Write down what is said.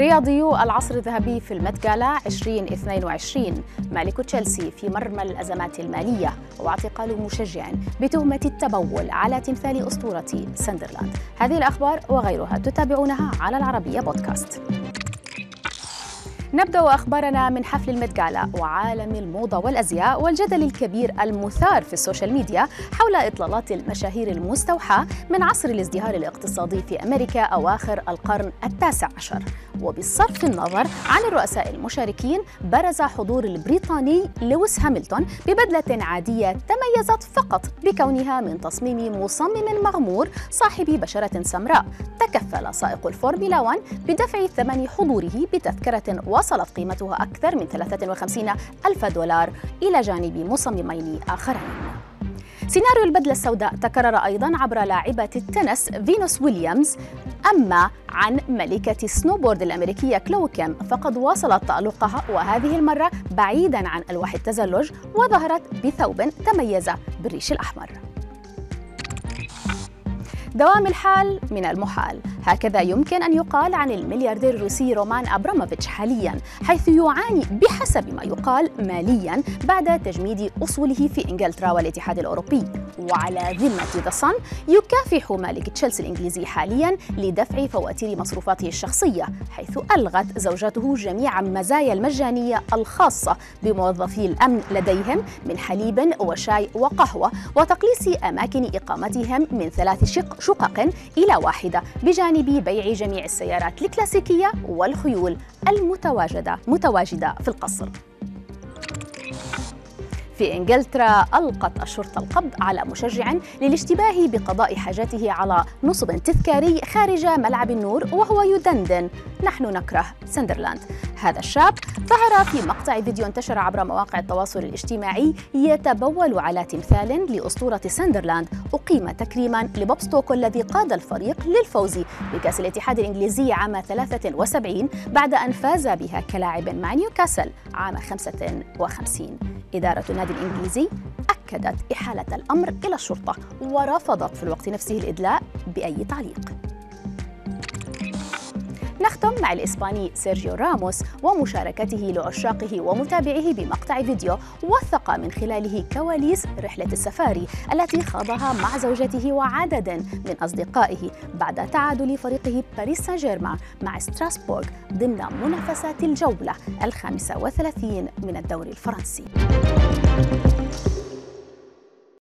رياضيو العصر الذهبي في الميت غالا 2022 مالك تشيلسي في مرمى الأزمات المالية واعتقال مشجع بتهمة التبول على تمثال أسطورة سندرلاند. هذه الأخبار وغيرها تتابعونها على العربية بودكاست. نبدأ أخبارنا من حفل الميت غالا وعالم الموضة والأزياء والجدل الكبير المثار في ال social media حول إطلالات المشاهير المستوحاة من عصر الازدهار الاقتصادي في أمريكا أواخر القرن التاسع عشر. وبصرف النظر عن الرؤساء المشاركين برز حضور البريطاني لويس هاملتون ببدلة عادية تميزت فقط بكونها من تصميم مصمم مغمور صاحب بشرة سمراء. تكفل سائق الفورمولا 1 بدفع ثمن حضوره بتذكرة وصلت قيمتها أكثر من 53 ألف دولار إلى جانب مصممين آخرين. سيناريو البدلة السوداء تكرر أيضا عبر لاعبة التنس فينوس ويليامز. أما عن ملكة السنوبورد الأمريكية كلو كيم فقد واصلت تألقها وهذه المرة بعيدا عن ألواح التزلج وظهرت بثوب تميز بالريش الأحمر. دوام الحال من المحال. هكذا يمكن أن يقال عن الملياردير الروسي رومان أبراموفيتش حاليا حيث يعاني بحسب ما يقال ماليا بعد تجميد أصوله في إنجلترا والاتحاد الأوروبي. وعلى ذمة ذا صن يكافح مالك تشيلسي الإنجليزي حاليا لدفع فواتير مصروفاته الشخصية حيث ألغت زوجته جميع مزايا المجانية الخاصة بموظفي الأمن لديهم من حليب وشاي وقهوة وتقليص أماكن إقامتهم من ثلاث شق شقق إلى واحدة بجانب بيع جميع السيارات الكلاسيكية والخيول المتواجدة متواجدة في القصر. في إنجلترا ألقت الشرطة القبض على مشجع للاشتباه بقضاء حاجاته على نصب تذكاري خارج ملعب النور وهو يدندن. نحن نكره سندرلاند. هذا الشاب ظهر في مقطع فيديو انتشر عبر مواقع التواصل الاجتماعي يتبول على تمثال لأسطورة سندرلاند. أقيم تكريما لبوب ستوكو الذي قاد الفريق للفوز بكأس الاتحاد الإنجليزي عام 73 بعد أن فاز بها كلاعب مع نيوكاسل عام 55 إدارة النادي الإنجليزي أكدت إحالة الأمر إلى الشرطة ورفضت في الوقت نفسه الإدلاء بأي تعليق. نختم مع الإسباني سيرجيو راموس ومشاركته لعشاقه ومتابعيه بمقطع فيديو وثق من خلاله كواليس رحلة السفاري التي خاضها مع زوجته وعدد من أصدقائه بعد تعادل فريقه باريس سان جيرمان مع ستراسبورغ ضمن منافسات الجولة الخامسة وثلاثين من الدوري الفرنسي.